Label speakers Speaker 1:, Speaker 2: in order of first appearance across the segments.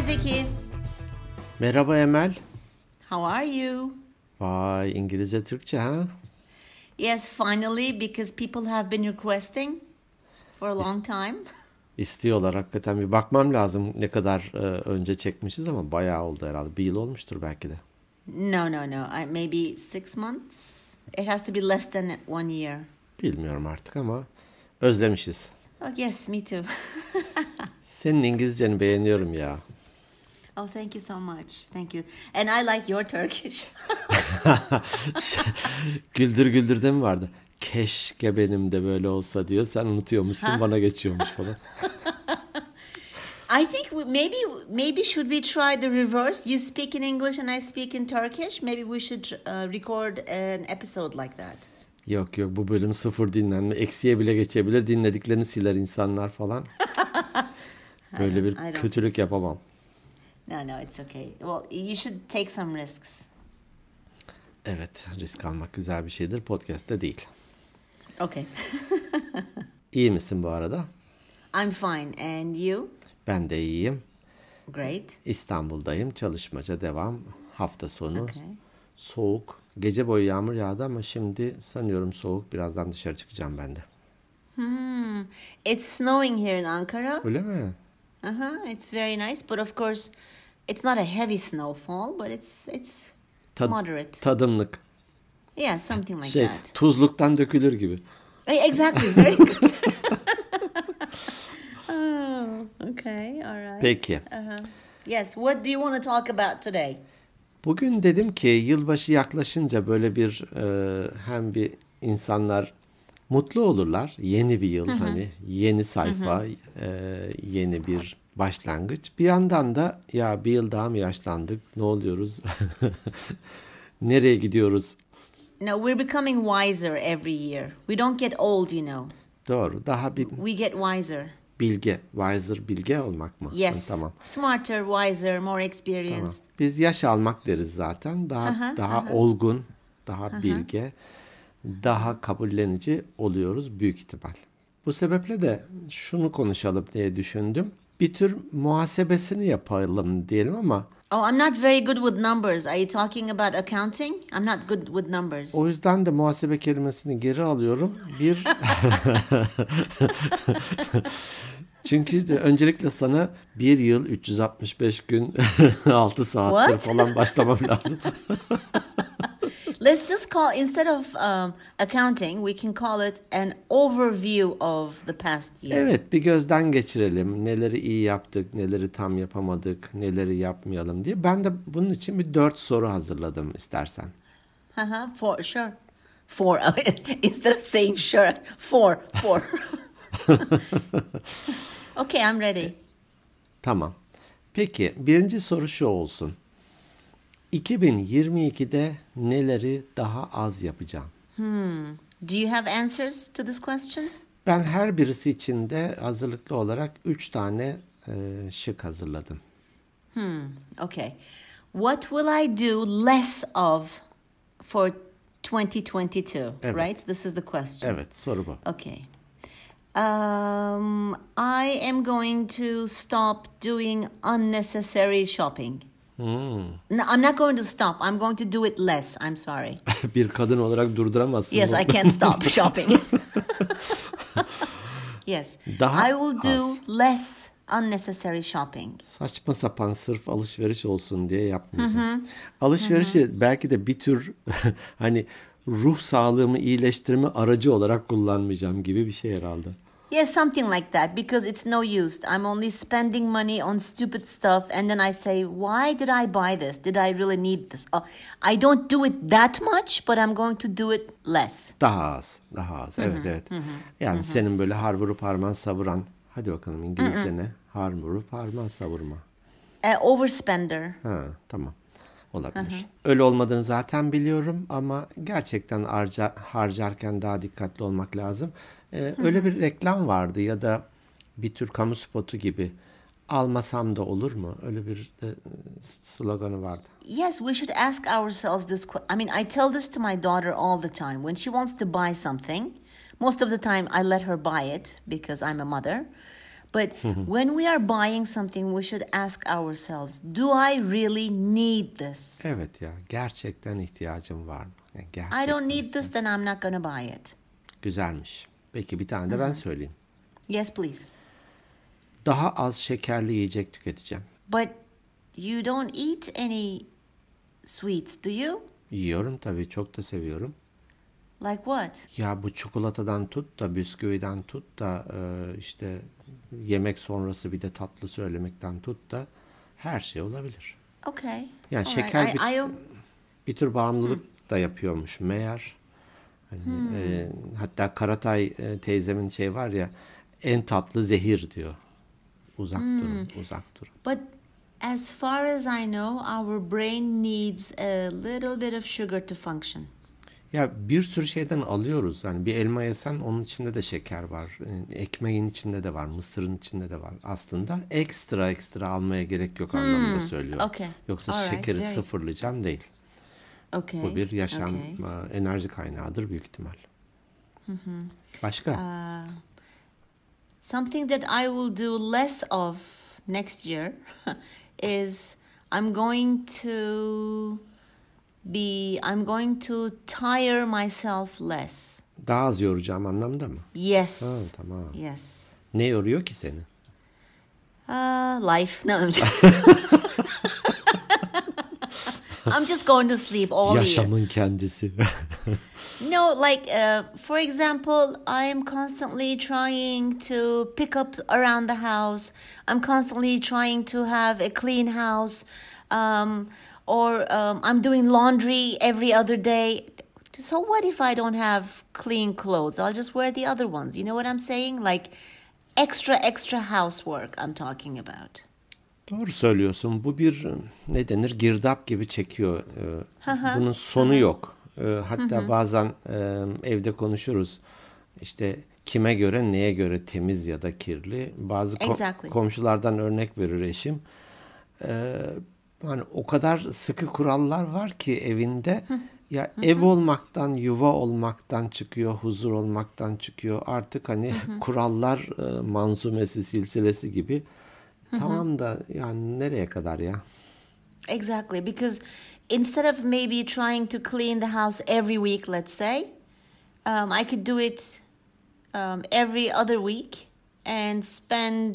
Speaker 1: Hi, Zeki.
Speaker 2: Merhaba Emel.
Speaker 1: How are you?
Speaker 2: Vay İngilizce Türkçe ha?
Speaker 1: Yes, finally, because people have been requesting for a long time.
Speaker 2: İstiyorlar hakikaten bir bakmam lazım ne kadar e, önce çekmişiz ama bayağı oldu herhalde. Bir yıl olmuştur belki de.
Speaker 1: No, no, no. I, maybe six months. It has to be less than one year.
Speaker 2: Bilmiyorum artık ama özlemişiz.
Speaker 1: Oh, yes, me too.
Speaker 2: Senin İngilizceni beğeniyorum ya.
Speaker 1: Oh, thank you so much. Thank you. And I like your Turkish.
Speaker 2: Güldür güldürde mi vardı? Keşke benim de böyle olsa diyor. Sen unutuyormuşsun bana geçiyormuş falan.
Speaker 1: I think we, maybe maybe should we try the reverse? You speak in English and I speak in Turkish. Maybe we should uh, record an episode like that.
Speaker 2: Yok yok bu bölüm sıfır dinlenme. Eksiye bile geçebilir. Dinlediklerini siler insanlar falan. Böyle bir kötülük yapamam.
Speaker 1: No, no, it's okay. Well, you should take some risks.
Speaker 2: Evet risk almak güzel bir şeydir. Podcast'te değil.
Speaker 1: Okay.
Speaker 2: İyi misin bu arada?
Speaker 1: I'm fine. And you?
Speaker 2: Ben de iyiyim.
Speaker 1: Great.
Speaker 2: İstanbul'dayım. Çalışmaca devam. Hafta sonu.
Speaker 1: Okay.
Speaker 2: Soğuk. Gece boyu yağmur yağdı ama şimdi sanıyorum soğuk. Birazdan dışarı çıkacağım ben de.
Speaker 1: Hmm. It's snowing here in Ankara.
Speaker 2: Öyle mi?
Speaker 1: Uh-huh. It's very nice, but of course, it's not a heavy snowfall, but it's it's
Speaker 2: Tad-
Speaker 1: moderate.
Speaker 2: Tadımlık.
Speaker 1: Yeah, something like
Speaker 2: Şey
Speaker 1: that.
Speaker 2: tuzluktan dökülür gibi.
Speaker 1: Eh, Exactly. Very good. oh, okay. All right.
Speaker 2: Peki.
Speaker 1: Uh-huh. Yes. What do you want to talk about today?
Speaker 2: Bugün dedim ki yılbaşı yaklaşınca böyle bir e, hem bir insanlar mutlu olurlar. Yeni bir yıl hani yeni sayfa, e, yeni bir başlangıç. Bir yandan da ya bir yıl daha mı yaşlandık? Ne oluyoruz? Nereye gidiyoruz?
Speaker 1: No, we're becoming wiser every year. We don't get old, you know.
Speaker 2: Doğru. Daha bir
Speaker 1: We get wiser.
Speaker 2: bilge, wiser bilge olmak mı?
Speaker 1: Yes.
Speaker 2: Tamam.
Speaker 1: Smarter, wiser, more experienced.
Speaker 2: Tamam. Biz yaş almak deriz zaten. Daha daha olgun, daha bilge, daha kabullenici oluyoruz büyük ihtimal. Bu sebeple de şunu konuşalım diye düşündüm. Bir tür muhasebesini yapalım diyelim ama
Speaker 1: Oh, I'm not very good with numbers. Are you talking about accounting? I'm not good with numbers.
Speaker 2: o yüzden de muhasebe kelimesini geri alıyorum. Bir Çünkü öncelikle sana bir yıl 365 gün 6 saattir
Speaker 1: What?
Speaker 2: falan başlamam lazım.
Speaker 1: Let's just call instead of um, accounting, we can call it an overview of the past year.
Speaker 2: Evet bir gözden geçirelim. Neleri iyi yaptık, neleri tam yapamadık, neleri yapmayalım diye. Ben de bunun için bir dört soru hazırladım istersen.
Speaker 1: Uh-huh, for sure. Four. instead of saying sure, four, four. okay, I'm ready.
Speaker 2: Tamam. Peki birinci soru şu olsun. 2022'de neleri daha az yapacağım?
Speaker 1: Do you have answers to this question?
Speaker 2: Ben her birisi için de hazırlıklı olarak üç tane e, şık hazırladım.
Speaker 1: Okay. What will I do less of for 2022?
Speaker 2: Evet.
Speaker 1: Right? This is the question.
Speaker 2: Evet soru bu.
Speaker 1: Okay. Um, I am going to stop doing unnecessary shopping. No, I'm not going to stop. I'm going to do it less. I'm sorry.
Speaker 2: bir kadın olarak durduramazsın.
Speaker 1: Yes. I can't stop shopping. yes.
Speaker 2: Daha
Speaker 1: I will do
Speaker 2: az.
Speaker 1: less unnecessary shopping.
Speaker 2: Saçma sapan sırf alışveriş olsun diye yapmayacağım. Alışverişi belki de bir tür hani ruh sağlığımı iyileştirme aracı olarak kullanmayacağım gibi bir şey herhalde.
Speaker 1: Yes, something like that because it's no use. I'm only spending money on stupid stuff and then I say, why did I buy this? Did I really need this? Oh, I don't do it that much, but I'm going to do it less.
Speaker 2: Daha az, daha az. Evet, evet. Yani senin böyle har vurup harman savuran. Hadi bakalım İngilizce ne? Har vurup harman savurma.
Speaker 1: Uh, overspender.
Speaker 2: Ha, tamam. Olabilir. Öyle olmadığını zaten biliyorum ama gerçekten harca, harcarken daha dikkatli olmak lazım. Ee, öyle bir reklam vardı ya da bir tür kamu spotu gibi. Almasam da olur mu? Öyle bir de e, sloganı vardı.
Speaker 1: Yes, we should ask ourselves this. I mean, I tell this to my daughter all the time. When she wants to buy something, most of the time I let her buy it because I'm a mother. But when we are buying something, we should ask ourselves, do I really need this?
Speaker 2: Evet ya gerçekten ihtiyacım var mı? Yani
Speaker 1: I
Speaker 2: gerçekten.
Speaker 1: don't need this, then I'm not going to buy it.
Speaker 2: Güzelmiş. Peki bir tane de ben söyleyeyim.
Speaker 1: Yes, please.
Speaker 2: Daha az şekerli yiyecek tüketeceğim.
Speaker 1: But you don't eat any sweets, do you?
Speaker 2: Yiyorum tabii çok da seviyorum.
Speaker 1: Like what?
Speaker 2: Ya bu çikolatadan tut da bisküviden tut da e, işte yemek sonrası bir de tatlı söylemekten tut da her şey olabilir.
Speaker 1: Okay.
Speaker 2: Yani
Speaker 1: All
Speaker 2: şeker
Speaker 1: right. I,
Speaker 2: bir,
Speaker 1: I,
Speaker 2: bir tür bağımlılık da yapıyormuş meğer. Hani, e, hatta Karatay e, teyzemin şey var ya en tatlı zehir diyor. Uzak durun, uzak durun.
Speaker 1: But as far as I know, our brain needs a little bit of sugar to function.
Speaker 2: Ya bir sürü şeyden alıyoruz. Yani bir elma yesen onun içinde de şeker var. E, Ekmeğin içinde de var, mısırın içinde de var. Aslında ekstra ekstra almaya gerek yok anlamında söylüyor.
Speaker 1: okay.
Speaker 2: Yoksa
Speaker 1: Alright,
Speaker 2: şekeri
Speaker 1: very-
Speaker 2: sıfırlayacağım değil.
Speaker 1: Okay.
Speaker 2: Bu bir yaşam
Speaker 1: okay.
Speaker 2: e, enerji kaynağıdır büyük ihtimal. Başka?
Speaker 1: Uh, something that I will do less of next year is I'm going to be I'm going to tire myself less.
Speaker 2: Daha az yoracağım anlamda mı?
Speaker 1: Yes.
Speaker 2: Ha, tamam.
Speaker 1: Yes.
Speaker 2: Ne yoruyor ki seni?
Speaker 1: Uh, life. No, I'm just, I'm just going to sleep all year.
Speaker 2: Yaşamın kendisi.
Speaker 1: No, like uh, for example, I'm constantly trying to pick up around the house. I'm constantly trying to have a clean house, um, or um, I'm doing laundry every other day. So what if I don't have clean clothes? I'll just wear the other ones. You know what I'm saying? Like extra extra housework. I'm talking about.
Speaker 2: Doğru söylüyorsun. Bu bir ne denir girdap gibi çekiyor. Ee, Bunun sonu yok. Ee, Hatta bazen e, evde konuşuruz. İşte kime göre neye göre temiz ya da kirli. Bazı ko-
Speaker 1: Exactly.
Speaker 2: komşulardan örnek verir eşim. Hani o kadar sıkı kurallar var ki evinde. Ya ev olmaktan, yuva olmaktan çıkıyor, huzur olmaktan çıkıyor. Artık hani kurallar e, manzumesi, silsilesi gibi. Tamam da yani nereye kadar ya?
Speaker 1: Exactly, because instead of maybe trying to clean the house every week, let's say, um, I could do it um, every other week and spend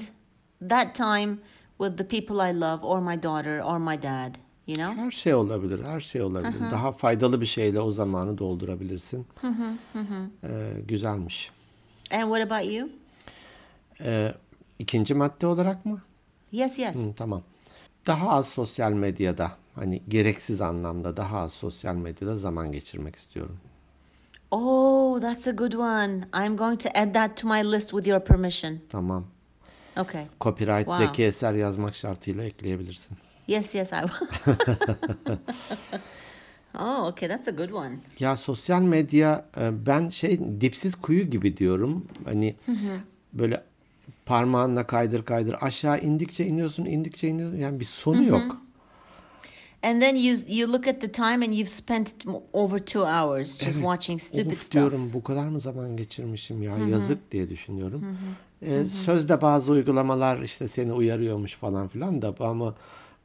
Speaker 1: that time with the people I love, or my daughter, or my dad. You know?
Speaker 2: Her şey olabilir, her şey olabilir. Daha faydalı bir şeyle o zamanı doldurabilirsin. Ee, güzelmiş.
Speaker 1: And what about you?
Speaker 2: Ee, ikinci madde olarak mı?
Speaker 1: Yes, yes.
Speaker 2: Hı, tamam. Daha az sosyal medyada, hani gereksiz anlamda daha az sosyal medyada zaman geçirmek istiyorum.
Speaker 1: Oh, that's a good one. I'm going to add that to my list with your permission.
Speaker 2: Tamam.
Speaker 1: Okay.
Speaker 2: Copyright
Speaker 1: Wow.
Speaker 2: zeki eser yazmak şartıyla ekleyebilirsin.
Speaker 1: Yes, yes, I will. oh, okay, that's a good one.
Speaker 2: Ya sosyal medya e, ben şey dipsiz kuyu gibi diyorum. Hani böyle parmağınla kaydır kaydır. Aşağı indikçe iniyorsun indikçe iniyorsun. Yani bir sonu yok.
Speaker 1: And then you you look at the time and you've spent over two hours just watching stupid
Speaker 2: Of
Speaker 1: stuff.
Speaker 2: diyorum bu kadar mı zaman geçirmişim ya? Yazık diye düşünüyorum. E, sözde bazı uygulamalar işte seni uyarıyormuş falan filan da ama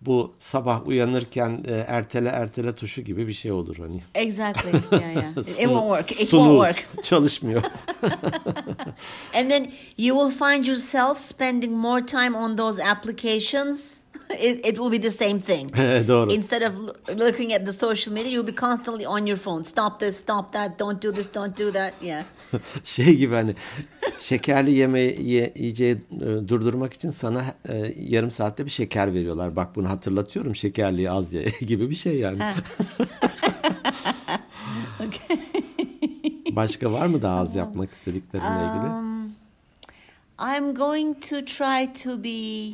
Speaker 2: bu sabah uyanırken e, ertele ertele tuşu gibi bir şey olur hani.
Speaker 1: Exactly. Yeah, yeah. It, won't work. It won't work.
Speaker 2: Çalışmıyor.
Speaker 1: And then you will find yourself spending more time on those applications. It, it will be the same thing.
Speaker 2: Doğru.
Speaker 1: Instead of lo- looking at the social media, you'll be constantly on your phone. Stop this, stop that, don't do this, don't do that. Yeah.
Speaker 2: şey gibi hani şekerli yemeği ye, yiyeceği e, durdurmak için sana e, yarım saatte bir şeker veriyorlar. Bak bunu hatırlatıyorum şekerliği az ye gibi bir şey yani. Başka var mı daha az yapmak istediklerinle ilgili?
Speaker 1: I'm going to try to be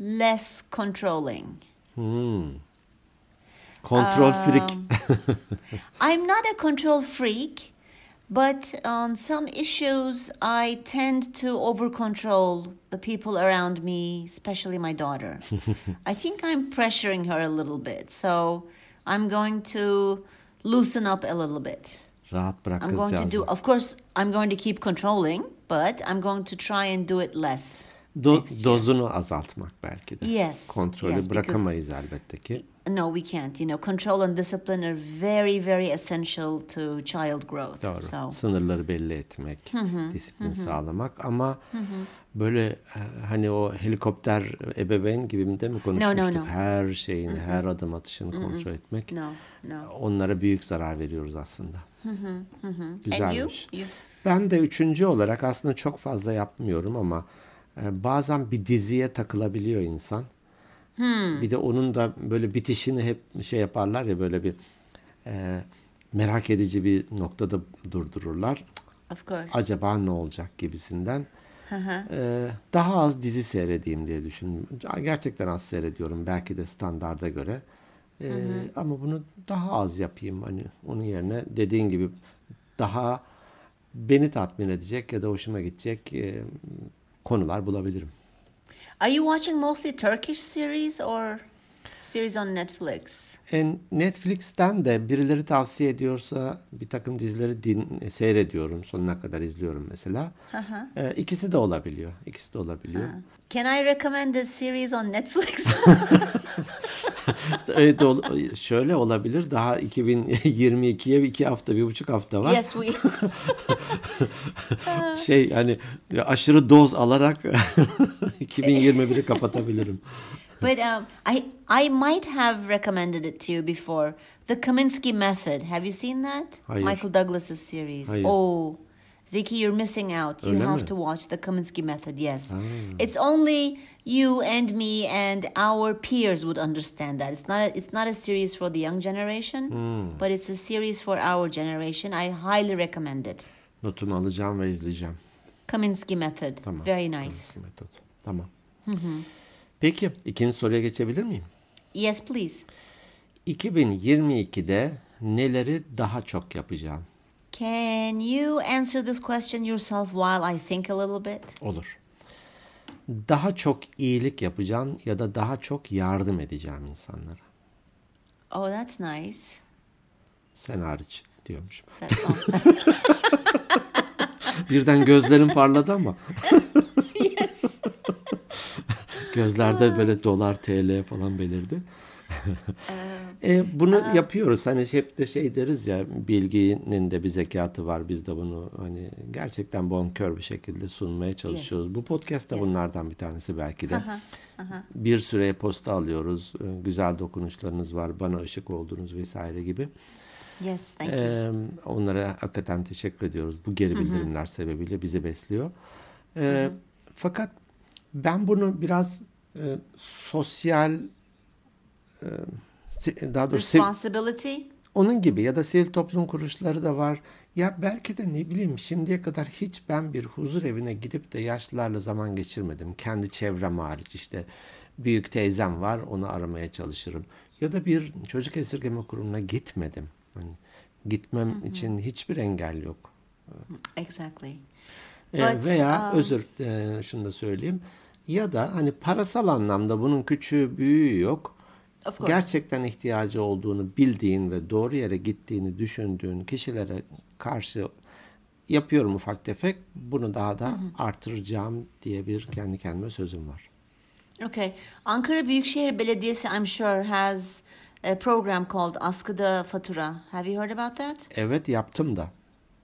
Speaker 1: less controlling.
Speaker 2: Kontrol freak.
Speaker 1: I'm not a control freak, but on some issues, I tend to over control the people around me, especially my daughter. I think I'm pressuring her a little bit, so I'm going to loosen up a little bit.
Speaker 2: Rahat bırak
Speaker 1: I'm going to do, of course, I'm going to keep controlling, but I'm going to try and do it less.
Speaker 2: Do- dozunu azaltmak belki de.
Speaker 1: Yes,
Speaker 2: Kontrolü
Speaker 1: yes, because-
Speaker 2: bırakamayız elbette ki.
Speaker 1: No, we can't. You know, control and discipline are very, very essential to child growth.
Speaker 2: Doğru.
Speaker 1: So,
Speaker 2: Sınırları belli etmek, disiplin sağlamak ama böyle e, hani o helikopter ebeveyn gibi mi de mi konuşmuştuk?
Speaker 1: no.
Speaker 2: Her şeyin, her adım atışını kontrol etmek.
Speaker 1: no, no.
Speaker 2: Onlara büyük zarar veriyoruz aslında.
Speaker 1: And you?
Speaker 2: Güzelmiş.
Speaker 1: you?
Speaker 2: Ben de üçüncü olarak aslında çok fazla yapmıyorum ama e, bazen bir diziye takılabiliyor insan. Bir de onun da böyle bitişini hep şey yaparlar ya böyle bir e, merak edici bir noktada durdururlar.
Speaker 1: Of course.
Speaker 2: Acaba ne olacak gibisinden.
Speaker 1: Hı hı.
Speaker 2: E, daha az dizi seyredeyim diye düşündüm. Gerçekten az seyrediyorum belki de standarda göre. E, ama bunu daha az yapayım hani onun yerine dediğin gibi daha beni tatmin edecek ya da hoşuma gidecek e, konular bulabilirim.
Speaker 1: Are you watching mostly Turkish series or series on Netflix?
Speaker 2: E, Netflix'ten de birileri tavsiye ediyorsa bir takım dizileri din, seyrediyorum. Sonuna kadar izliyorum mesela. E, ikisi de olabiliyor. İkisi de olabiliyor.
Speaker 1: Can I recommend a series on Netflix?
Speaker 2: Evet, şöyle olabilir. Daha 2022'ye iki hafta, bir buçuk hafta var.
Speaker 1: yes, we.
Speaker 2: Şey hani aşırı doz alarak 2021'i kapatabilirim.
Speaker 1: But um, I I might have recommended it to you before. The Kaminsky Method. Have you seen that?
Speaker 2: Hayır.
Speaker 1: Michael Douglas's series.
Speaker 2: Hayır.
Speaker 1: Oh, Ziki, you're missing out. You
Speaker 2: Öyle
Speaker 1: have
Speaker 2: mi?
Speaker 1: to watch the Kaminsky Method. Yes, it's only you and me and our peers would understand that. It's not. A, it's not a series for the young generation, but it's a series for our generation. I highly recommend it.
Speaker 2: Notumu alacağım ve izleyeceğim.
Speaker 1: Kaminsky Method.
Speaker 2: Tamam.
Speaker 1: Very nice.
Speaker 2: Kaminsky metot. Tamam. Peki ikinci soruya geçebilir miyim?
Speaker 1: Yes, please.
Speaker 2: 2022'de neleri daha çok yapacağım?
Speaker 1: Can you answer this question yourself while I think a little bit?
Speaker 2: Olur. Daha çok iyilik yapacağım ya da daha çok yardım edeceğim insanlara.
Speaker 1: Oh, that's nice.
Speaker 2: Sen hariç diyormuşum. Birden gözlerim parladı ama.
Speaker 1: yes.
Speaker 2: Gözlerde böyle dolar, TL falan belirdi. E, bunu yapıyoruz. Hani hep de şey deriz ya bilginin de bir zekatı var. Biz de bunu hani gerçekten bonkör bir şekilde sunmaya çalışıyoruz. Bu podcast da
Speaker 1: Yes.
Speaker 2: bunlardan bir tanesi belki de. Bir süre posta alıyoruz. E, Güzel dokunuşlarınız var. Bana ışık oldunuz vesaire gibi.
Speaker 1: Yes, thank you.
Speaker 2: Ee, onlara hakikaten teşekkür ediyoruz. Bu geri bildirimler sebebiyle bizi besliyor. Ee, fakat ben bunu biraz e, sosyal daha doğrusu
Speaker 1: Responsibility.
Speaker 2: onun gibi ya da sivil toplum kuruluşları da var. Ya belki de ne bileyim şimdiye kadar hiç ben bir huzur evine gidip de yaşlılarla zaman geçirmedim. Kendi çevrem hariç işte büyük teyzem var onu aramaya çalışırım. Ya da bir çocuk esirgeme kurumuna gitmedim. Hani gitmem için hiçbir engel yok.
Speaker 1: Exactly.
Speaker 2: E,
Speaker 1: But,
Speaker 2: veya
Speaker 1: um,
Speaker 2: özür e, şunu da söyleyeyim. Ya da hani parasal anlamda bunun küçüğü büyüğü yok. Gerçekten ihtiyacı olduğunu bildiğin ve doğru yere gittiğini düşündüğün kişilere karşı yapıyorum ufak tefek. Bunu daha da artıracağım diye bir kendi kendime sözüm var.
Speaker 1: Okay. Ankara Büyükşehir Belediyesi, I'm sure, has a program called Askıda Fatura. Have you heard about that?
Speaker 2: Evet yaptım da.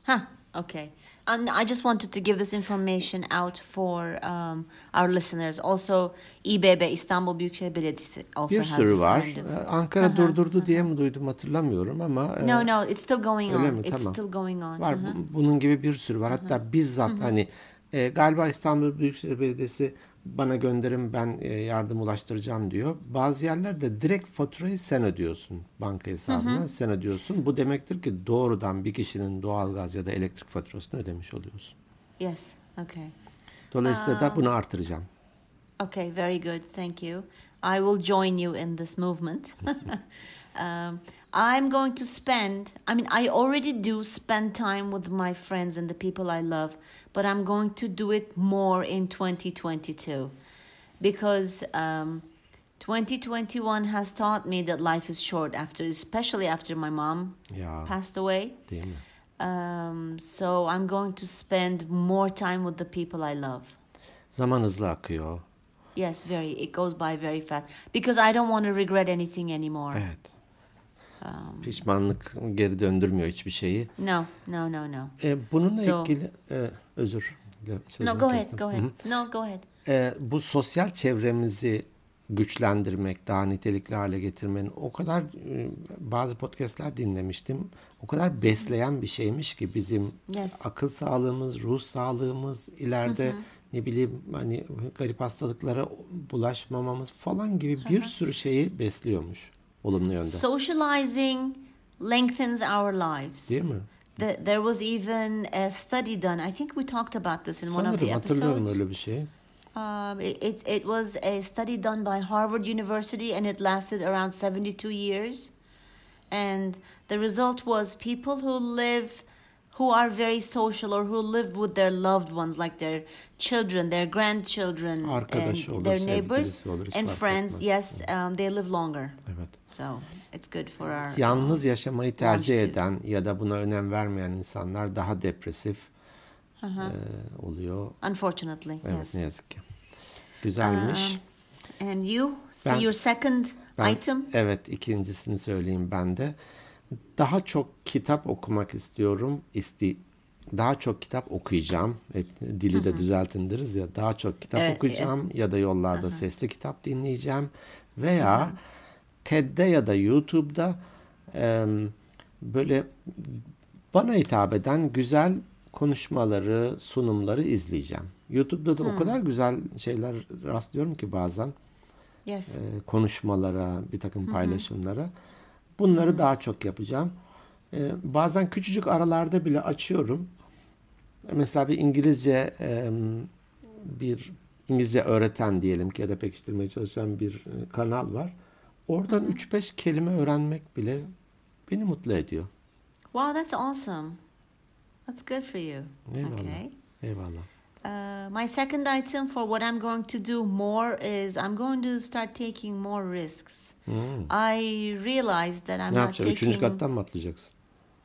Speaker 1: Huh. Okay. And I just wanted to give this information out for um, our listeners. Also, İBB, İstanbul Büyükşehir Belediyesi also
Speaker 2: Bir
Speaker 1: has
Speaker 2: sürü var.
Speaker 1: kind of-
Speaker 2: Ee, Ankara durdurdu diye mi duydum hatırlamıyorum ama e,
Speaker 1: No, no, it's still going on.
Speaker 2: mi?
Speaker 1: It's
Speaker 2: Tamam.
Speaker 1: still going on.
Speaker 2: Var.
Speaker 1: Uh-huh.
Speaker 2: Bu- Bunun gibi bir sürü var. Hatta bizzat hani e, galiba İstanbul Büyükşehir Belediyesi bana gönderin ben e, yardım ulaştıracağım diyor. Bazı yerlerde direkt faturayı sen ödüyorsun banka hesabına sen ödüyorsun. Bu demektir ki doğrudan bir kişinin doğalgaz ya da elektrik faturasını ödemiş oluyorsun.
Speaker 1: Yes. Okay.
Speaker 2: Dolayısıyla da bunu artıracağım.
Speaker 1: Okay, very good. Thank you. I will join you in this movement. um, I'm going to spend, I mean, I already do spend time with my friends and the people I love, but I'm going to do it more in 2022 because um, 2021 has taught me that life is short after, especially after my mom
Speaker 2: Ya
Speaker 1: passed away. Um, so I'm going to spend more time with the people I love.
Speaker 2: Zaman hızlı akıyor.
Speaker 1: Yes, very. It goes by very fast because I don't want to regret anything anymore.
Speaker 2: Evet.
Speaker 1: Um,
Speaker 2: Pişmanlık geri döndürmüyor hiçbir şeyi.
Speaker 1: no, no, no, no.
Speaker 2: E, bununla
Speaker 1: So-
Speaker 2: ilgili e, özür.
Speaker 1: No, go ahead, go ahead.
Speaker 2: hı.
Speaker 1: No, go ahead.
Speaker 2: E, bu sosyal çevremizi güçlendirmek, daha nitelikli hale getirmenin o kadar e, bazı podcastler dinlemiştim. O kadar besleyen bir şeymiş ki bizim
Speaker 1: Yes.
Speaker 2: akıl sağlığımız, ruh sağlığımız, ileride ne bileyim hani garip hastalıklara bulaşmamamız falan gibi bir sürü şeyi besliyormuş olumlu yönde.
Speaker 1: Socializing lengthens our lives.
Speaker 2: Değil mi?
Speaker 1: The, there was even a study done. I think we talked about this in one of
Speaker 2: Sanırım
Speaker 1: the
Speaker 2: hatırlıyorum
Speaker 1: episodes.
Speaker 2: öyle bir şey.
Speaker 1: Um, it, it, it was a study done by Harvard University and it lasted around 72 years. And the result was people who live, who are very social or who live with their loved ones, like their children, their grandchildren,
Speaker 2: Arkadaş
Speaker 1: and
Speaker 2: olur,
Speaker 1: their neighbors
Speaker 2: olur,
Speaker 1: and friends.
Speaker 2: etmez.
Speaker 1: Yes, um, they live longer.
Speaker 2: Evet.
Speaker 1: So it's good for our.
Speaker 2: Yalnız yaşamayı tercih eden ya da buna önem vermeyen insanlar daha depresif e, oluyor.
Speaker 1: Unfortunately,
Speaker 2: Evet
Speaker 1: yes.
Speaker 2: ne yazık ki. Güzelmiş.
Speaker 1: Um, and you, see
Speaker 2: Ben-
Speaker 1: your second
Speaker 2: Ben-
Speaker 1: item?
Speaker 2: Evet ikincisini söyleyeyim ben de. Daha çok kitap okumak istiyorum. İsti daha çok kitap okuyacağım. Hep dili de düzeltin deriz ya. Daha çok kitap
Speaker 1: Evet,
Speaker 2: okuyacağım ya da yollarda sesli kitap dinleyeceğim veya TED'de ya da YouTube'da em, böyle bana hitap eden güzel konuşmaları, sunumları izleyeceğim. YouTube'da da o kadar güzel şeyler rastlıyorum ki bazen
Speaker 1: Yes.
Speaker 2: e, konuşmalara, bir takım paylaşımlara. Bunları daha çok yapacağım. E, bazen küçücük aralarda bile açıyorum. Mesela bir İngilizce e, bir İngilizce öğreten diyelim ki ya da pekiştirmeye çalışan bir e, kanal var. Oradan 3-5 kelime öğrenmek bile beni mutlu ediyor.
Speaker 1: Wow, that's awesome. That's good for you.
Speaker 2: Eyvallah.
Speaker 1: Okay.
Speaker 2: Eyvallah.
Speaker 1: Uh, my second item for what I'm going to do more is I'm going to start taking more risks. I realized that I'm
Speaker 2: Hmm. Ne
Speaker 1: not
Speaker 2: yapacaksın? Üçüncü kattan mı atlayacaksın?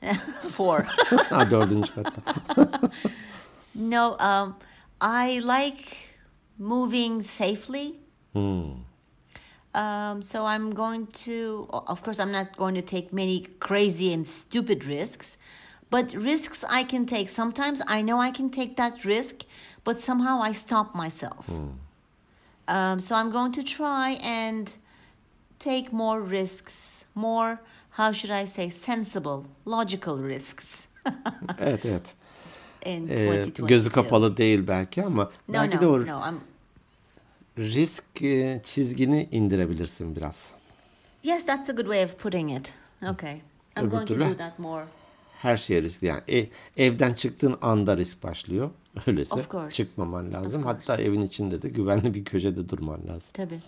Speaker 1: four.
Speaker 2: ha dördüncü kattan.
Speaker 1: no, um, I like moving safely.
Speaker 2: Hmm.
Speaker 1: Um, so I'm going to, of course, I'm not going to take many crazy and stupid risks, but risks I can take. Sometimes I know I can take that risk, but somehow I stop myself. Um, so I'm going to try and take more risks, more, how should I say, sensible, logical risks
Speaker 2: Evet evet.
Speaker 1: in
Speaker 2: Ee,
Speaker 1: 2022.
Speaker 2: gözü kapalı değil belki ama
Speaker 1: No,
Speaker 2: belki
Speaker 1: no,
Speaker 2: de o
Speaker 1: no. I'm,
Speaker 2: risk e, çizgini indirebilirsin biraz.
Speaker 1: yes, that's a good way of putting it. Okay. I'm
Speaker 2: Öbür
Speaker 1: going to do that more.
Speaker 2: Her şeye risk yani e- evden çıktığın anda risk başlıyor. Öyleyse
Speaker 1: Of course.
Speaker 2: çıkmaman lazım. Hatta evin içinde de güvenli bir köşede durman lazım.
Speaker 1: Tabii.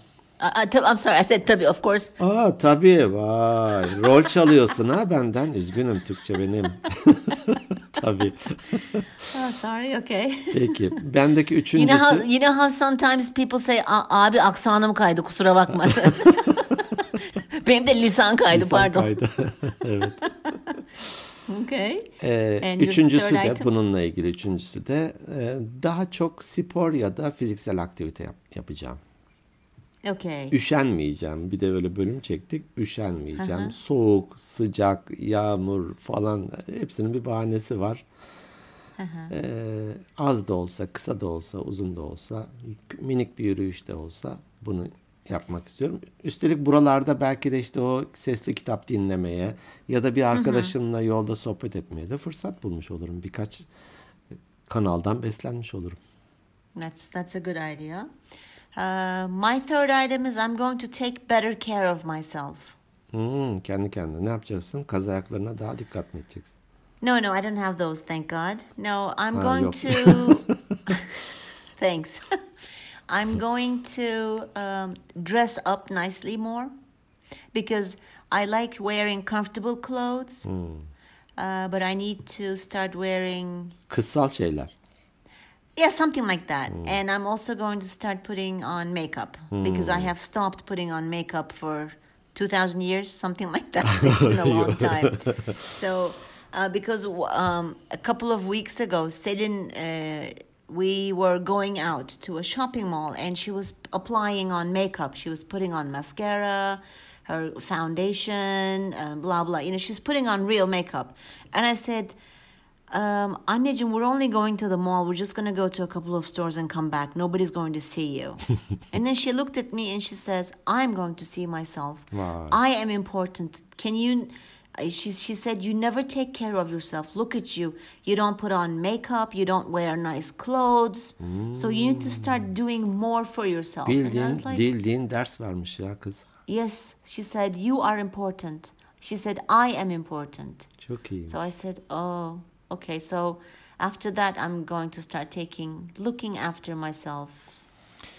Speaker 1: Uh, tab- I'm sorry, I said tabii, of course.
Speaker 2: Aa tabii vay. Rol çalıyorsun ha benden. Üzgünüm Türkçe benim. tabii.
Speaker 1: Oh, sorry, okay.
Speaker 2: Peki. Bendeki
Speaker 1: You
Speaker 2: üçüncüsü.
Speaker 1: know how you know how sometimes people say "A- abi aksanım kaydı kusura bakma. Benim de lisan kaydı
Speaker 2: lisan
Speaker 1: pardon.
Speaker 2: kaydı. evet.
Speaker 1: Okay.
Speaker 2: Ee,
Speaker 1: And
Speaker 2: üçüncüsü de
Speaker 1: item?
Speaker 2: bununla ilgili üçüncüsü de e, daha çok spor ya da fiziksel aktivite yap- yapacağım.
Speaker 1: Okay.
Speaker 2: Üşenmeyeceğim. Bir de öyle bölüm çektik. Üşenmeyeceğim. Soğuk, sıcak, yağmur falan hepsinin bir bahanesi var. Ee, az da olsa, kısa da olsa, uzun da olsa, minik bir yürüyüş de olsa bunu yapmak istiyorum. Üstelik buralarda belki de işte o sesli kitap dinlemeye ya da bir arkadaşımla yolda sohbet etmeye de fırsat bulmuş olurum. Birkaç kanaldan beslenmiş olurum.
Speaker 1: That's that's a good idea. Uh, my third item is I'm going to take better care of myself.
Speaker 2: Hmm, kendi kendine ne yapacaksın? Kaz ayaklarına daha dikkat mi edeceksin?
Speaker 1: No, no, I don't have those, thank God. No, I'm
Speaker 2: Ah,
Speaker 1: going
Speaker 2: yok.
Speaker 1: to. Thanks. I'm going to um, dress up nicely more because I like wearing comfortable clothes, uh, but I need to start wearing,
Speaker 2: Kıssal şeyler.
Speaker 1: yeah, something like that. And I'm also going to start putting on makeup because I have stopped putting on makeup for 2,000 years, something like that. It's been a long time. So, uh, because um, a couple of weeks ago, Selin uh, we were going out to a shopping mall and she was applying on makeup. She was putting on mascara, her foundation, um, blah, blah. You know, she's putting on real makeup. And I said, um, Anneciğim, we're only going to the mall. We're just going to go to a couple of stores and come back. Nobody's going to see you. and then she looked at me and she says, I'm going to see myself.
Speaker 2: Wow.
Speaker 1: I am important. Can you? She, she said, You never take care of yourself. Look at you. You don't put on makeup. You don't wear nice clothes. So you need to start doing more for yourself.
Speaker 2: Bildiğin,
Speaker 1: like,
Speaker 2: bildiğin ders vermiş ya kız.
Speaker 1: Yes. She said, You are important. She said, I am important.
Speaker 2: Çok iyi.
Speaker 1: So I said, "Oh, okay. So after that, I'm going to start taking, looking after myself,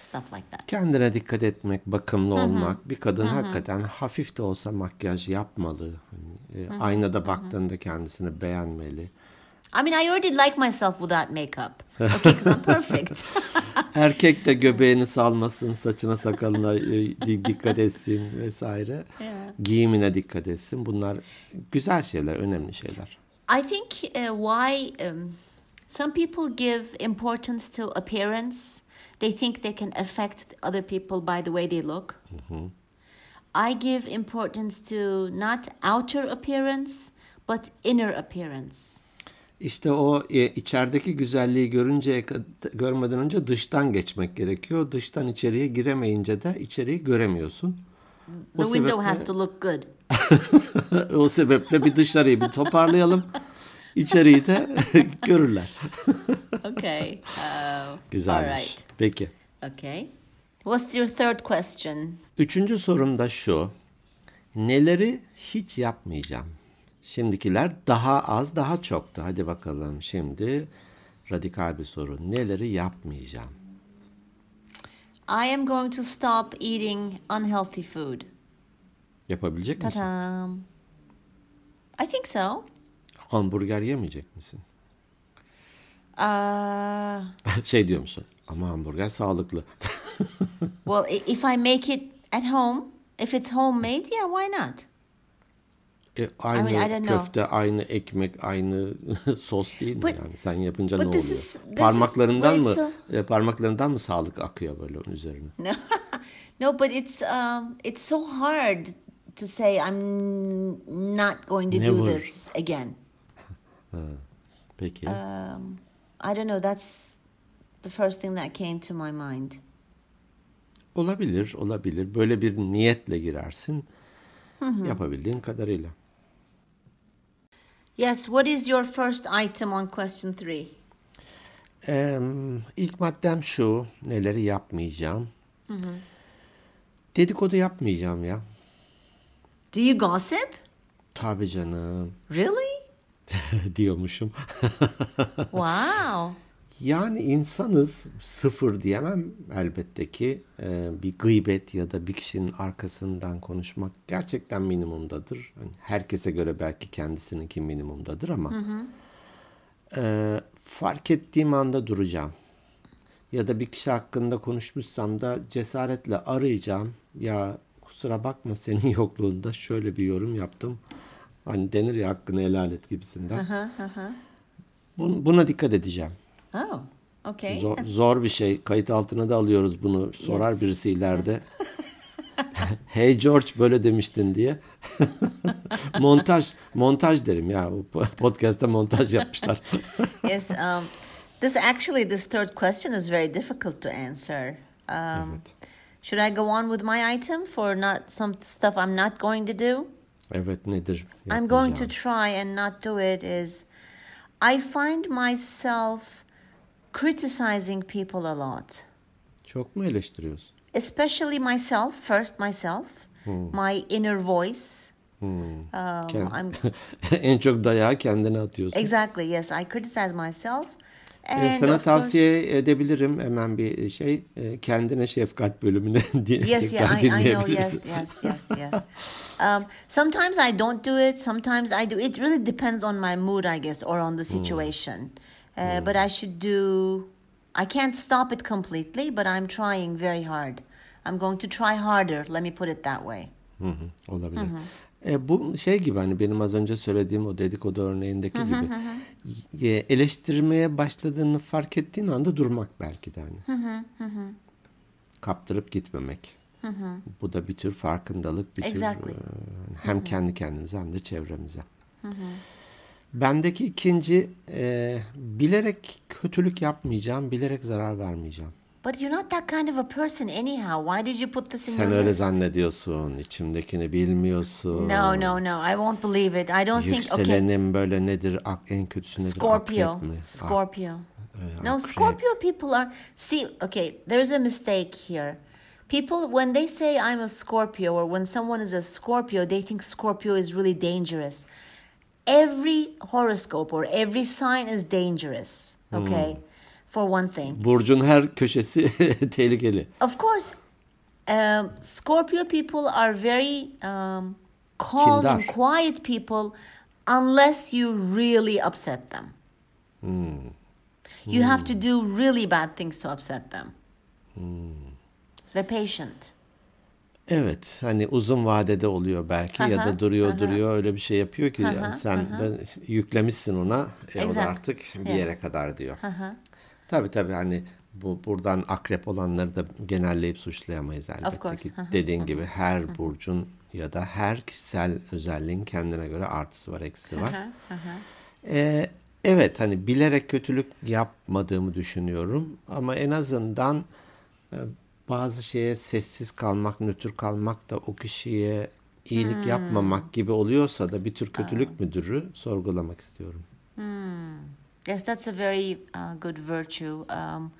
Speaker 1: stuff like that."
Speaker 2: Kendine dikkat etmek, bakımlı olmak. Bir kadın hakikaten hafif de olsa makyaj yapmalı. Hani, e, aynada baktığında kendisini beğenmeli.
Speaker 1: I mean, I already like myself without makeup. Okay, because I'm perfect.
Speaker 2: Erkek de göbeğini salmasın, saçına sakalına e, di- dikkat etsin vesaire. Giyimine dikkat etsin. Bunlar güzel şeyler, önemli şeyler.
Speaker 1: I think uh, why um, some people give importance to appearance. They think they can affect other people by the way they look. I give importance to not outer appearance, but inner appearance.
Speaker 2: İşte o e, içerideki güzelliği görünce görmeden önce dıştan geçmek gerekiyor. Dıştan içeriye giremeyince de içeriği göremiyorsun.
Speaker 1: The
Speaker 2: O
Speaker 1: window
Speaker 2: sebeple-
Speaker 1: has to look good.
Speaker 2: o sebeple bir dışarıyı bir toparlayalım. İçeriği de görürler.
Speaker 1: Okay. Uh,
Speaker 2: Güzelmiş.
Speaker 1: All right.
Speaker 2: Peki.
Speaker 1: Okay. What's your third question?
Speaker 2: Üçüncü sorum da şu. Neleri hiç yapmayacağım? Şimdikiler daha az daha çoktu. Hadi bakalım şimdi radikal bir soru. Neleri yapmayacağım?
Speaker 1: I am going to stop eating unhealthy food.
Speaker 2: Yapabilecek misin?
Speaker 1: Ta-da. I think so.
Speaker 2: Hamburger yemeyecek misin?
Speaker 1: Uh,
Speaker 2: şey diyor musun? Ama hamburger sağlıklı.
Speaker 1: well, i- if I make it at home, if it's homemade, yeah, why not?
Speaker 2: E, aynı
Speaker 1: mean, I don't know.
Speaker 2: köfte, aynı ekmek, aynı sos değil mi
Speaker 1: But-
Speaker 2: yani? Sen yapınca ne
Speaker 1: this
Speaker 2: oluyor?
Speaker 1: is- this is-
Speaker 2: parmaklarından
Speaker 1: well,
Speaker 2: mı?
Speaker 1: it's
Speaker 2: e, parmaklarından mı sağlık akıyor böyle üzerine?
Speaker 1: No, no, but it's um, it's so hard to say I'm not going to do
Speaker 2: Never.
Speaker 1: this again.
Speaker 2: Peki.
Speaker 1: Um, I don't know. That's the first thing that came to my mind.
Speaker 2: Olabilir, olabilir. Böyle bir niyetle girersin. Yapabildiğin kadarıyla.
Speaker 1: Yes. What is your first item on question three?
Speaker 2: Ee, ilk maddem şu. Neleri yapmayacağım? Dedikodu yapmayacağım ya.
Speaker 1: Do you gossip?
Speaker 2: Tabii canım.
Speaker 1: Really?
Speaker 2: diyormuşum.
Speaker 1: Wow.
Speaker 2: Yani insanız sıfır diyemem elbette ki Ee, bir gıybet ya da bir kişinin arkasından konuşmak gerçekten minimumdadır. Hani herkese göre belki kendisininki minimumdadır ama ee, fark ettiğim anda duracağım. Ya da bir kişi hakkında konuşmuşsam da cesaretle arayacağım. Ya kusura bakma senin yokluğunda şöyle bir yorum yaptım. Hani denir ya hakkını helal et gibisinden. Bun- Buna dikkat edeceğim.
Speaker 1: Oh. Okay.
Speaker 2: Zor, zor bir şey. Kayıt altına da alıyoruz bunu. Sorar
Speaker 1: Yes.
Speaker 2: birisi ileride. hey George böyle demiştin diye. montaj montaj derim ya. Bu podcast'ta montaj yapmışlar.
Speaker 1: yes. Um, this actually, this third question is very difficult to answer. Um,
Speaker 2: Evet.
Speaker 1: Should I go on with my item for not some stuff I'm not going to do?
Speaker 2: Evet nedir?
Speaker 1: I'm going to try and not do it is I find myself criticizing people a lot.
Speaker 2: Çok mu eleştiriyorsun?
Speaker 1: Especially myself, first myself, my inner voice. Um,
Speaker 2: Kend-
Speaker 1: I'm
Speaker 2: en çok dayağı kendine atıyorsun.
Speaker 1: exactly yes, I criticize myself. And
Speaker 2: sana
Speaker 1: of course-
Speaker 2: edebilirim hemen bir şey kendine şefkat bölümüne diye
Speaker 1: Yes,
Speaker 2: tekrar
Speaker 1: yeah, I, I know. Yes, yes, yes, yes. Um, sometimes I don't do it. Sometimes I do. It really depends on my mood, I guess, or on the situation. Uh, But I should do. I can't stop it completely, but I'm trying very hard. I'm going to try harder. Let me put it that way.
Speaker 2: Hı hı, olabilir. E, bu şey gibi hani benim az önce söylediğim o dedikodu örneğindeki gibi E, eleştirmeye başladığını fark ettiğin anda durmak belki de hani. Kaptırıp gitmemek. Bu da bir tür farkındalık, bir
Speaker 1: Exactly.
Speaker 2: tür e, hem kendi kendimize hem de çevremize. Bendeki ikinci e, bilerek kötülük yapmayacağım, bilerek zarar vermeyeceğim.
Speaker 1: But you're not that kind of a person anyhow. Why did you put this in
Speaker 2: Sen
Speaker 1: your
Speaker 2: öyle
Speaker 1: list?
Speaker 2: zannediyorsun, içimdekini bilmiyorsun.
Speaker 1: No, no, no. I won't believe it. I don't think. Okay.
Speaker 2: Yükselenim böyle nedir? Ak, en kötüsü nedir?
Speaker 1: Scorpio.
Speaker 2: Akrep mi?
Speaker 1: Ah,
Speaker 2: Scorpio.
Speaker 1: No,
Speaker 2: akrep.
Speaker 1: Scorpio people are. See, okay, there's a mistake here. People, when they say I'm a Scorpio or when someone is a Scorpio, they think Scorpio is really dangerous. Every horoscope or every sign is dangerous, okay? Hmm. For one thing.
Speaker 2: Burcun her köşesi tehlikeli.
Speaker 1: Of course, um, Scorpio people are very um, calm and
Speaker 2: Kindar.
Speaker 1: quiet people unless you really upset them. You have to do really bad things to upset them. They're patient.
Speaker 2: Evet hani uzun vadede oluyor belki ya da duruyor duruyor öyle bir şey yapıyor ki yani sen de yüklemişsin ona e, o da artık bir
Speaker 1: Yeah.
Speaker 2: yere kadar diyor. Tabii tabii. Hani bu buradan akrep olanları da genelleyip suçlayamayız elbette ki. Dediğin gibi her burcun ya da her kişisel özelliğin kendine göre artısı var, eksisi var. Ee, evet hani bilerek kötülük yapmadığımı düşünüyorum. Ama en azından e, bazı şeye sessiz kalmak, nötr kalmak da o kişiye iyilik yapmamak gibi oluyorsa da bir tür kötülük müdürü sorgulamak istiyorum.
Speaker 1: Yes, that's a very uh, good virtue. Um,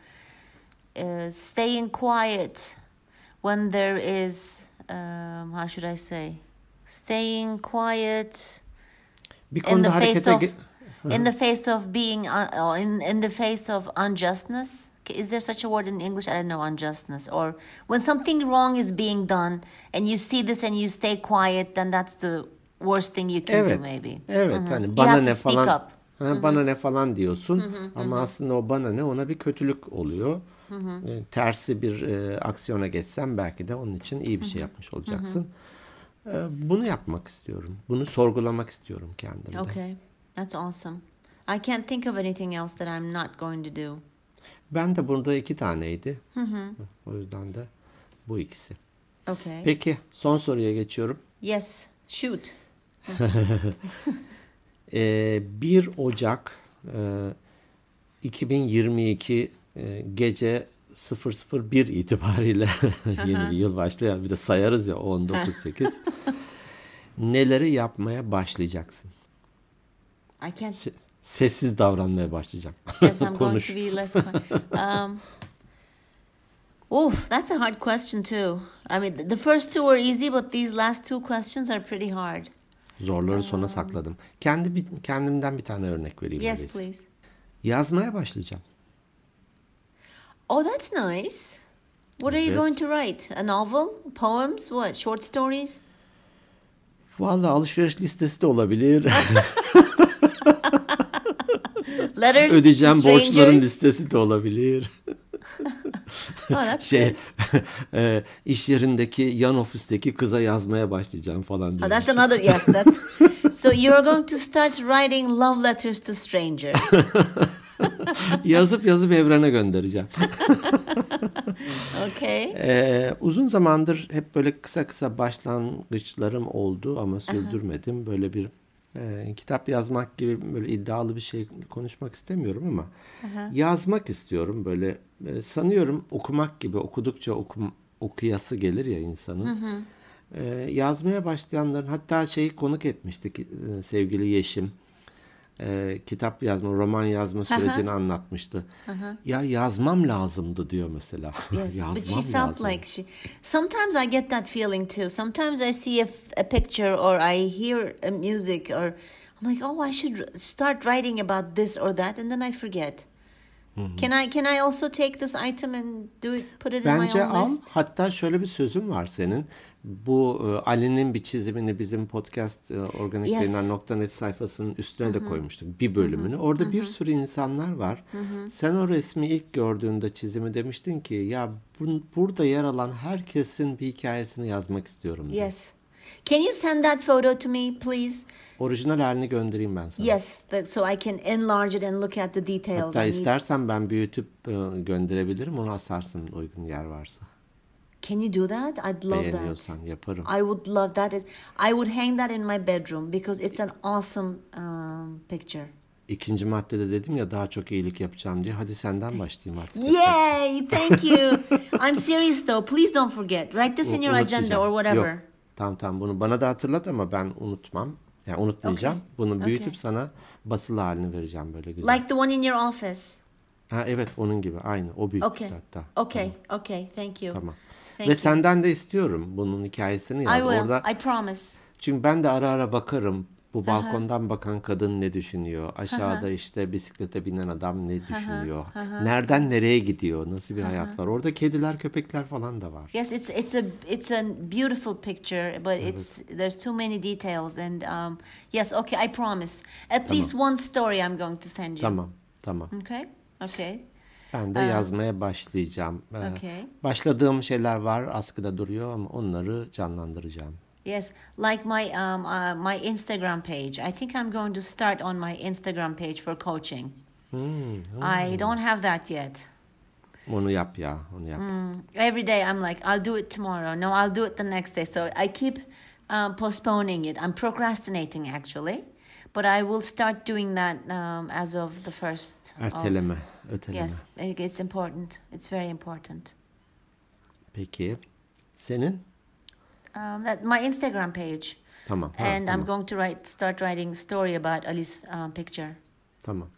Speaker 1: uh, staying quiet when there is, um, how should I say, staying quiet in the face of in the face of being uh, in in the face of unjustness is there such a word in english i don't know unjustness or when something wrong is being done and you see this and you stay quiet then that's the worst thing you can
Speaker 2: Evet.
Speaker 1: do maybe
Speaker 2: Evet
Speaker 1: Mhm.
Speaker 2: hani
Speaker 1: You have to
Speaker 2: ne
Speaker 1: speak
Speaker 2: falan
Speaker 1: up.
Speaker 2: Ha, bana ne falan diyorsun ama aslında o bana ne ona bir kötülük oluyor. E, tersi bir e, aksiyona geçsen belki de onun için iyi bir şey yapmış olacaksın. E, bunu yapmak istiyorum. Bunu sorgulamak istiyorum kendimde.
Speaker 1: okay that's awesome i can't think of anything else that i'm not going to do
Speaker 2: Ben de burada iki taneydi. O yüzden de bu ikisi.
Speaker 1: okay
Speaker 2: Peki son soruya geçiyorum.
Speaker 1: yes shoot
Speaker 2: Ee, 1 Ocak e, 2022 e, gece 001 itibariyle yeni bir yıl başlıyor. Bir de sayarız ya 19.8. Neleri yapmaya başlayacaksın?
Speaker 1: i can't
Speaker 2: Se- Sessiz davranmaya başlayacağım.
Speaker 1: Yes, I'm going
Speaker 2: Konuş.
Speaker 1: to be less. um, oof, that's a hard question too. I mean, th- the first two were easy, but these last two questions are pretty hard.
Speaker 2: Zorları sona sakladım. Kendi kendimden bir tane örnek vereyim.
Speaker 1: Yes,
Speaker 2: öyleyse.
Speaker 1: please.
Speaker 2: Yazmaya başlayacağım.
Speaker 1: Oh, that's nice. What are you
Speaker 2: Evet.
Speaker 1: going to write? A novel? Poems? What? Short stories?
Speaker 2: Vallahi alışveriş listesi de olabilir.
Speaker 1: Letters
Speaker 2: Ödeyeceğim
Speaker 1: strangers?
Speaker 2: listesi de olabilir.
Speaker 1: Oh,
Speaker 2: şey e, iş yerindeki yan ofisteki kıza yazmaya başlayacağım falan
Speaker 1: Oh,
Speaker 2: diyor.
Speaker 1: that's another. Yes, that's. so you're going to start writing love letters to strangers.
Speaker 2: yazıp yazıp evrene göndereceğim.
Speaker 1: Okay.
Speaker 2: Ee, uzun zamandır hep böyle kısa kısa başlangıçlarım oldu ama sürdürmedim. Böyle bir e, kitap yazmak gibi böyle iddialı bir şey konuşmak istemiyorum ama yazmak istiyorum. Böyle e, sanıyorum okumak gibi okudukça okum, okuyası gelir ya insanın. Ee, yazmaya başlayanların hatta şeyi konuk etmiştik e, sevgili Yeşim. Ee, kitap yazma, roman yazma sürecini anlatmıştı. Ya yazmam lazımdı diyor mesela.
Speaker 1: Yes,
Speaker 2: yazmam
Speaker 1: but she felt
Speaker 2: lazım.
Speaker 1: like she. Sometimes I get that feeling too. Sometimes I see a, a picture or I hear a music or I'm like, oh, I should start writing about this or that, and then I forget. Can I can I also take this item and do it, put it in my
Speaker 2: Bence
Speaker 1: own
Speaker 2: al.
Speaker 1: list?
Speaker 2: Hatta şöyle bir sözüm var senin. Bu e, Ali'nin bir çizimini bizim podcast e, organik
Speaker 1: Yes.
Speaker 2: Sayfasının üstüne de koymuştuk. Bir bölümünü. Orada bir sürü insanlar var. Sen o resmi ilk gördüğünde çizimi demiştin ki ya bu- burada yer alan herkesin bir hikayesini yazmak istiyorum. diye.
Speaker 1: Yes. Can you send that photo to me, please?
Speaker 2: Orijinal halini göndereyim ben sana.
Speaker 1: Yes, that, so I can enlarge it and look at the details.
Speaker 2: Hatta
Speaker 1: I need-
Speaker 2: istersen ben büyütüp e, gönderebilirim. Onu asarsın uygun yer varsa.
Speaker 1: Can you do that? I'd love that.
Speaker 2: Beğeniyorsan yaparım.
Speaker 1: I would love that. I would hang that in my bedroom because it's an awesome um, picture.
Speaker 2: İkinci maddede dedim ya daha çok iyilik yapacağım diye. Hadi senden başlayayım artık.
Speaker 1: Yay! Thank you. I'm serious though. Please don't forget. Write this in your agenda or whatever.
Speaker 2: Yok. Tamam tamam bunu bana da hatırlat ama ben unutmam. Yani unutmayacağım.
Speaker 1: Okay.
Speaker 2: Bunu büyütüp
Speaker 1: Okay.
Speaker 2: sana basılı halini vereceğim böyle güzel.
Speaker 1: Like the one in your office.
Speaker 2: Ha evet onun gibi aynı o büyük
Speaker 1: Okay.
Speaker 2: hatta.
Speaker 1: Okay. Okay. Thank you.
Speaker 2: Tamam.
Speaker 1: Thank
Speaker 2: Ve
Speaker 1: you.
Speaker 2: senden de istiyorum bunun hikayesini yaz.
Speaker 1: I will.
Speaker 2: Orada
Speaker 1: I promise.
Speaker 2: çünkü ben de ara ara bakarım. Bu balkondan bakan kadın ne düşünüyor? Aşağıda işte bisiklete binen adam ne düşünüyor? Nereden nereye gidiyor? Nasıl bir hayat var? Orada kediler, köpekler falan da var.
Speaker 1: Yes, it's it's a it's a beautiful picture, but it's there's too many details and um yes, okay, I promise. At least one story I'm going to send you.
Speaker 2: Tamam, tamam.
Speaker 1: Okay. Okay.
Speaker 2: Ben de yazmaya başlayacağım. Ee,
Speaker 1: Okay.
Speaker 2: Başladığım şeyler var, askıda duruyor ama onları canlandıracağım.
Speaker 1: Yes, like my um uh, my Instagram page. I think I'm going to start on my Instagram page for coaching.
Speaker 2: Hmm,
Speaker 1: I don't have that yet.
Speaker 2: Onu yap ya, onu yap.
Speaker 1: Every day I'm like, I'll do it tomorrow. No, I'll do it the next day. So I keep um, postponing it. I'm procrastinating actually, but I will start doing that um, as of the first. of-
Speaker 2: Erteleme, öteleme.
Speaker 1: yes, it's important. It's very important.
Speaker 2: Peki. Senin?
Speaker 1: Um, that my Instagram page,
Speaker 2: Tamam. ha,
Speaker 1: and
Speaker 2: tamam.
Speaker 1: I'm going to write start writing story about Ali's um, picture.
Speaker 2: Tamam.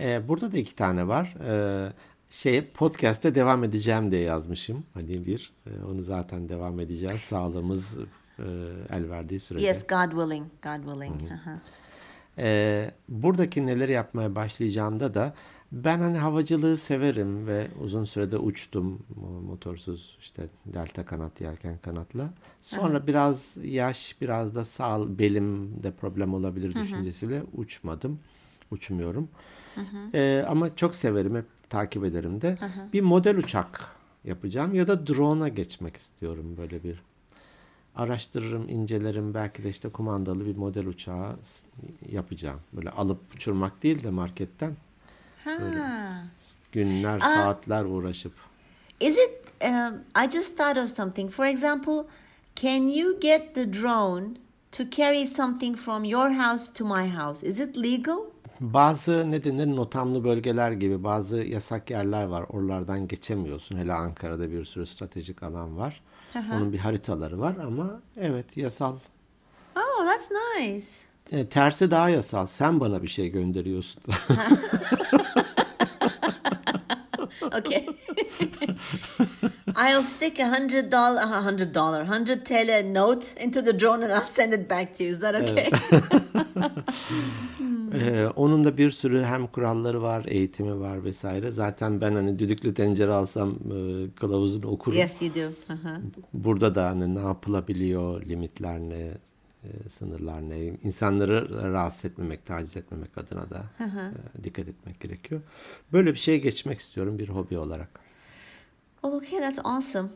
Speaker 2: Ee, burada da iki tane var. Ee, şey podcast'te devam edeceğim diye yazmışım. Hani bir. Ee, onu zaten devam edeceğiz. Sağlığımız e, el verdiği sürece.
Speaker 1: Yes, God willing. God willing. Uh-huh.
Speaker 2: Ee, buradaki neleri yapmaya başlayacağımda da ben hani havacılığı severim ve uzun sürede uçtum mo- motorsuz işte delta kanat yelken kanatla. Sonra biraz yaş biraz da sağ belimde problem olabilir düşüncesiyle uçmadım. Uçmuyorum. Ee, ama çok severim hep takip ederim de. Bir model uçak yapacağım ya da drone'a geçmek istiyorum böyle bir araştırırım, incelerim. Belki de işte kumandalı bir model uçağı yapacağım. Böyle alıp uçurmak değil de marketten
Speaker 1: Ah.
Speaker 2: günler, saatler uğraşıp.
Speaker 1: Is it? Um, I just thought of something. For example, can you get the drone to carry something from your house to my house? Is it legal?
Speaker 2: Bazı ne denir notamlı bölgeler gibi bazı yasak yerler var. Oralardan geçemiyorsun. Hele Ankara'da bir sürü stratejik alan var. Onun bir haritaları var ama evet yasal.
Speaker 1: Oh, that's nice.
Speaker 2: E, tersi daha yasal. Sen bana bir şey gönderiyorsun.
Speaker 1: Okay. I'll stick a hundred dollar, a hundred dollar, hundred TL note into the drone, and I'll send it back to you. Is that okay?
Speaker 2: Ee, onun da bir sürü hem kuralları var, eğitimi var vesaire. Zaten ben hani düdüklü tencere alsam e, kılavuzunu okurum.
Speaker 1: yes, you do. Uh-huh.
Speaker 2: Burada da hani ne yapılabiliyor, limitler ne, e, sınırlar ne, insanları rahatsız etmemek, taciz etmemek adına da e, dikkat etmek gerekiyor. Böyle bir şeye geçmek istiyorum bir hobi olarak.
Speaker 1: Well, okay, that's awesome.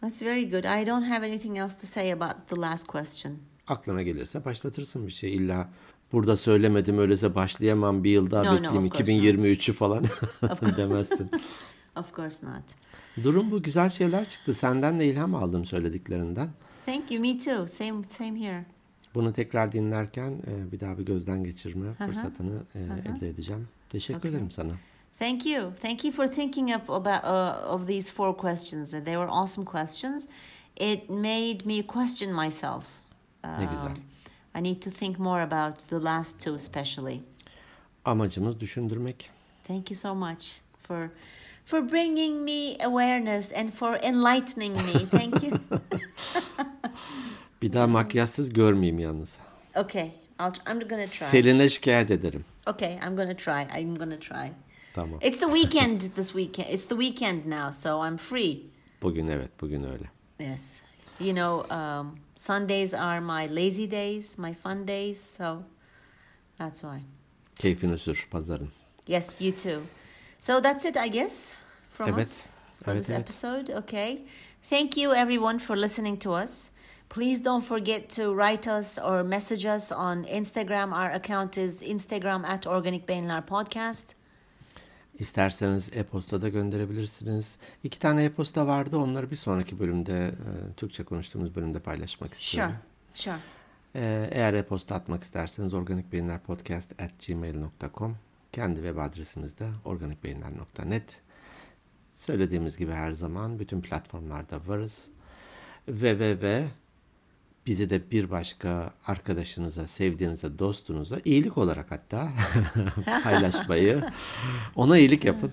Speaker 1: That's very good. I don't have anything else to say about the last question.
Speaker 2: Aklına gelirse başlatırsın bir şey. İlla burada söylemedim öyleyse başlayamam bir yıl daha
Speaker 1: No, no,
Speaker 2: bekleyeyim
Speaker 1: course
Speaker 2: 2023'ü falan demezsin.
Speaker 1: Of course not.
Speaker 2: Durum bu güzel şeyler çıktı. Senden de ilham aldım söylediklerinden.
Speaker 1: Thank you. Me too. Same, same here.
Speaker 2: Bunu tekrar dinlerken e, bir daha bir gözden geçirme fırsatını e, elde edeceğim. Teşekkür ederim sana.
Speaker 1: Thank you. Thank you for thinking up about uh, of these four questions. They were awesome questions. It made me question myself.
Speaker 2: Ne güzel.
Speaker 1: Um, I need to think more about the last two, especially.
Speaker 2: Amacımız düşündürmek.
Speaker 1: Thank you so much for for bringing me awareness and for enlightening me. Thank you.
Speaker 2: Bir daha makyajsız görmeyeyim yalnız.
Speaker 1: okay, I'll, I'm gonna try.
Speaker 2: Selin'e şikayet ederim.
Speaker 1: Okay, I'm gonna try. I'm gonna try.
Speaker 2: Tamam.
Speaker 1: It's the weekend this weekend. It's the weekend now, so I'm free.
Speaker 2: Bugün evet bugün öyle.
Speaker 1: Yes. You know, um, Sundays are my lazy days, my fun days, so that's why.
Speaker 2: Keyfini sür pazarın.
Speaker 1: Yes, you too. So that's it, I guess, from
Speaker 2: Evet.
Speaker 1: us for
Speaker 2: Evet,
Speaker 1: this
Speaker 2: evet.
Speaker 1: episode. Okay. Thank you, everyone, for listening to us. Please don't forget to write us or message us on Instagram. Our account is Instagram at Organic Beyinler Podcast.
Speaker 2: İsterseniz e-posta da gönderebilirsiniz. İki tane e-posta vardı. Onları bir sonraki bölümde, e, Türkçe konuştuğumuz bölümde paylaşmak istiyorum.
Speaker 1: Sure, sure.
Speaker 2: Ee, eğer e-posta atmak isterseniz organikbeyinlerpodcast.gmail.com Kendi web adresimiz de organikbeyinler.net Söylediğimiz gibi her zaman bütün platformlarda varız. www bizi de bir başka arkadaşınıza, sevdiğinize, dostunuza iyilik olarak hatta paylaşmayı, ona iyilik yapın.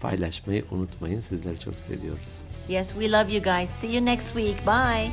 Speaker 2: Paylaşmayı unutmayın. Sizleri çok seviyoruz.
Speaker 1: Yes, we love you guys. See you next week. Bye.